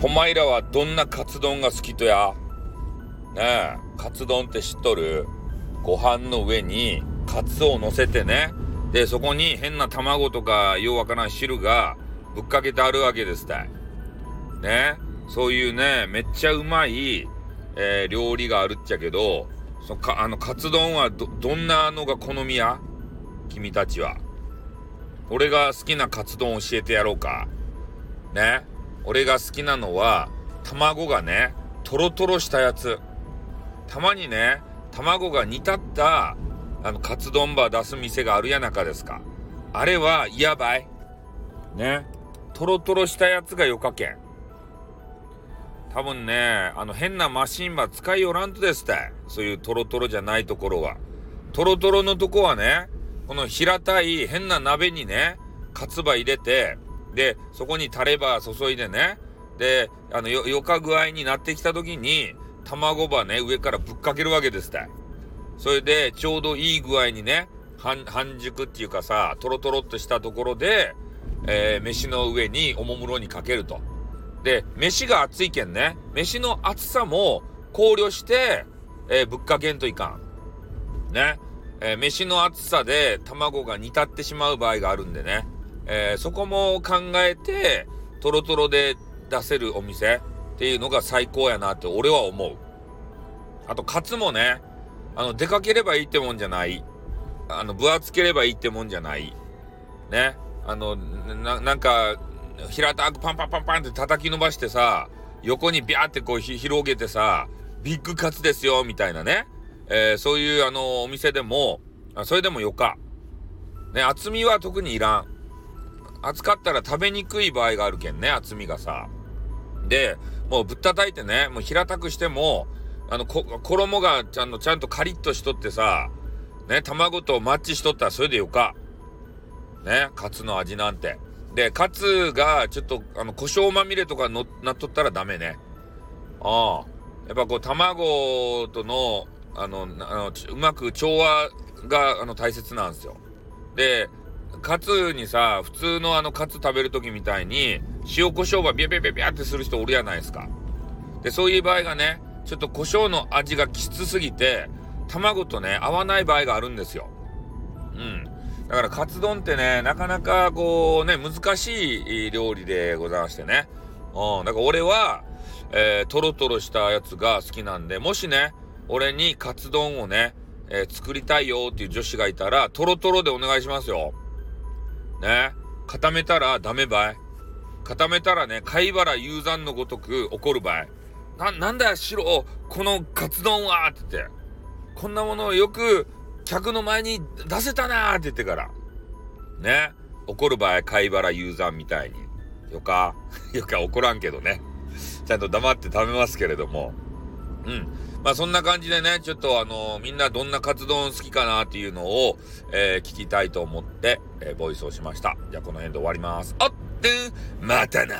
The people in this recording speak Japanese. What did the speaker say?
ポマイラはどんなカツ丼が好きとや？ねえ、カツ丼って知っとる？ご飯の上にカツを乗せてね。で、そこに変な卵とかようわからん汁がぶっかけてあるわけですたい。ね。そういうね、めっちゃうまい、えー、料理があるっちゃけど、そか、あの、カツ丼はど、どんなのが好みや？君たちは。俺が好きなカツ丼教えてやろうか。ね。俺が好きなのは、卵がね、トロトロしたやつ。たまにね、卵が煮立った、あの、カツ丼バー出す店があるやなかですか。あれは、やばい。ね。トロトロしたやつがよかけん。多分ね、あの変なマシンば使いよらんとですって。そういうトロトロじゃないところは。トロトロのとこはね、この平たい変な鍋にね、カツバ入れて、で、そこにタレバ注いでね、で、あの、よ、よか具合になってきた時に、卵ばね、上からぶっかけるわけですって。それで、ちょうどいい具合にね、半、半熟っていうかさ、トロトロっとしたところで、えー、飯の上におもむろにかけると。で、飯が熱いけんね、飯の熱さも考慮して、えー、ぶっかけんといかん。ね。えー、飯の熱さで卵が煮立ってしまう場合があるんでね。えー、そこも考えて、トロトロで出せるお店っていうのが最高やなって俺は思う。あと、カツもね、あの、出かければいいってもんじゃない。あの、分厚ければいいってもんじゃない。ね。あの、な、なんか、平たくパンパンパンパンって叩き伸ばしてさ、横にビャーってこう広げてさ、ビッグカツですよ、みたいなね。えー、そういうあの、お店でも、それでもよか。ね、厚みは特にいらん。厚かったら食べにくい場合があるけんね、厚みがさ。で、もうぶったたいてね、もう平たくしても、あの、衣がちゃんと、ちゃんとカリッとしとってさ、ね、卵とマッチしとったらそれでよか。ね、カツの味なんて。で、カツがちょっと、あの、胡椒まみれとかのなっとったらダメね。ああ。やっぱこう、卵との、あの、あのうまく調和が、あの、大切なんですよ。で、カツにさ、普通のあの、カツ食べるときみたいに、塩胡椒がビャビャビャビャってする人おるやないですか。で、そういう場合がね、ちょっと胡椒の味がきつすぎて、卵とね、合わない場合があるんですよ。うん。だからカツ丼ってね、なかなかこうね、難しい料理でございましてね。うん。だから俺は、えー、トロトロしたやつが好きなんで、もしね、俺にカツ丼をね、えー、作りたいよっていう女子がいたら、トロトロでお願いしますよ。ね。固めたらダメばい。固めたらね、貝原雄山のごとく怒る場合。な、なんだよ、白、このカツ丼はって言って。こんなものをよく客の前に出せたなーって言ってから。ね。怒る場合、貝原雄山みたいに。よか。よか怒らんけどね。ちゃんと黙って食べますけれども。うん。まあそんな感じでね、ちょっとあのー、みんなどんな活動好きかなっていうのを、えー、聞きたいと思って、えー、ボイスをしました。じゃあこの辺で終わります。あってまたな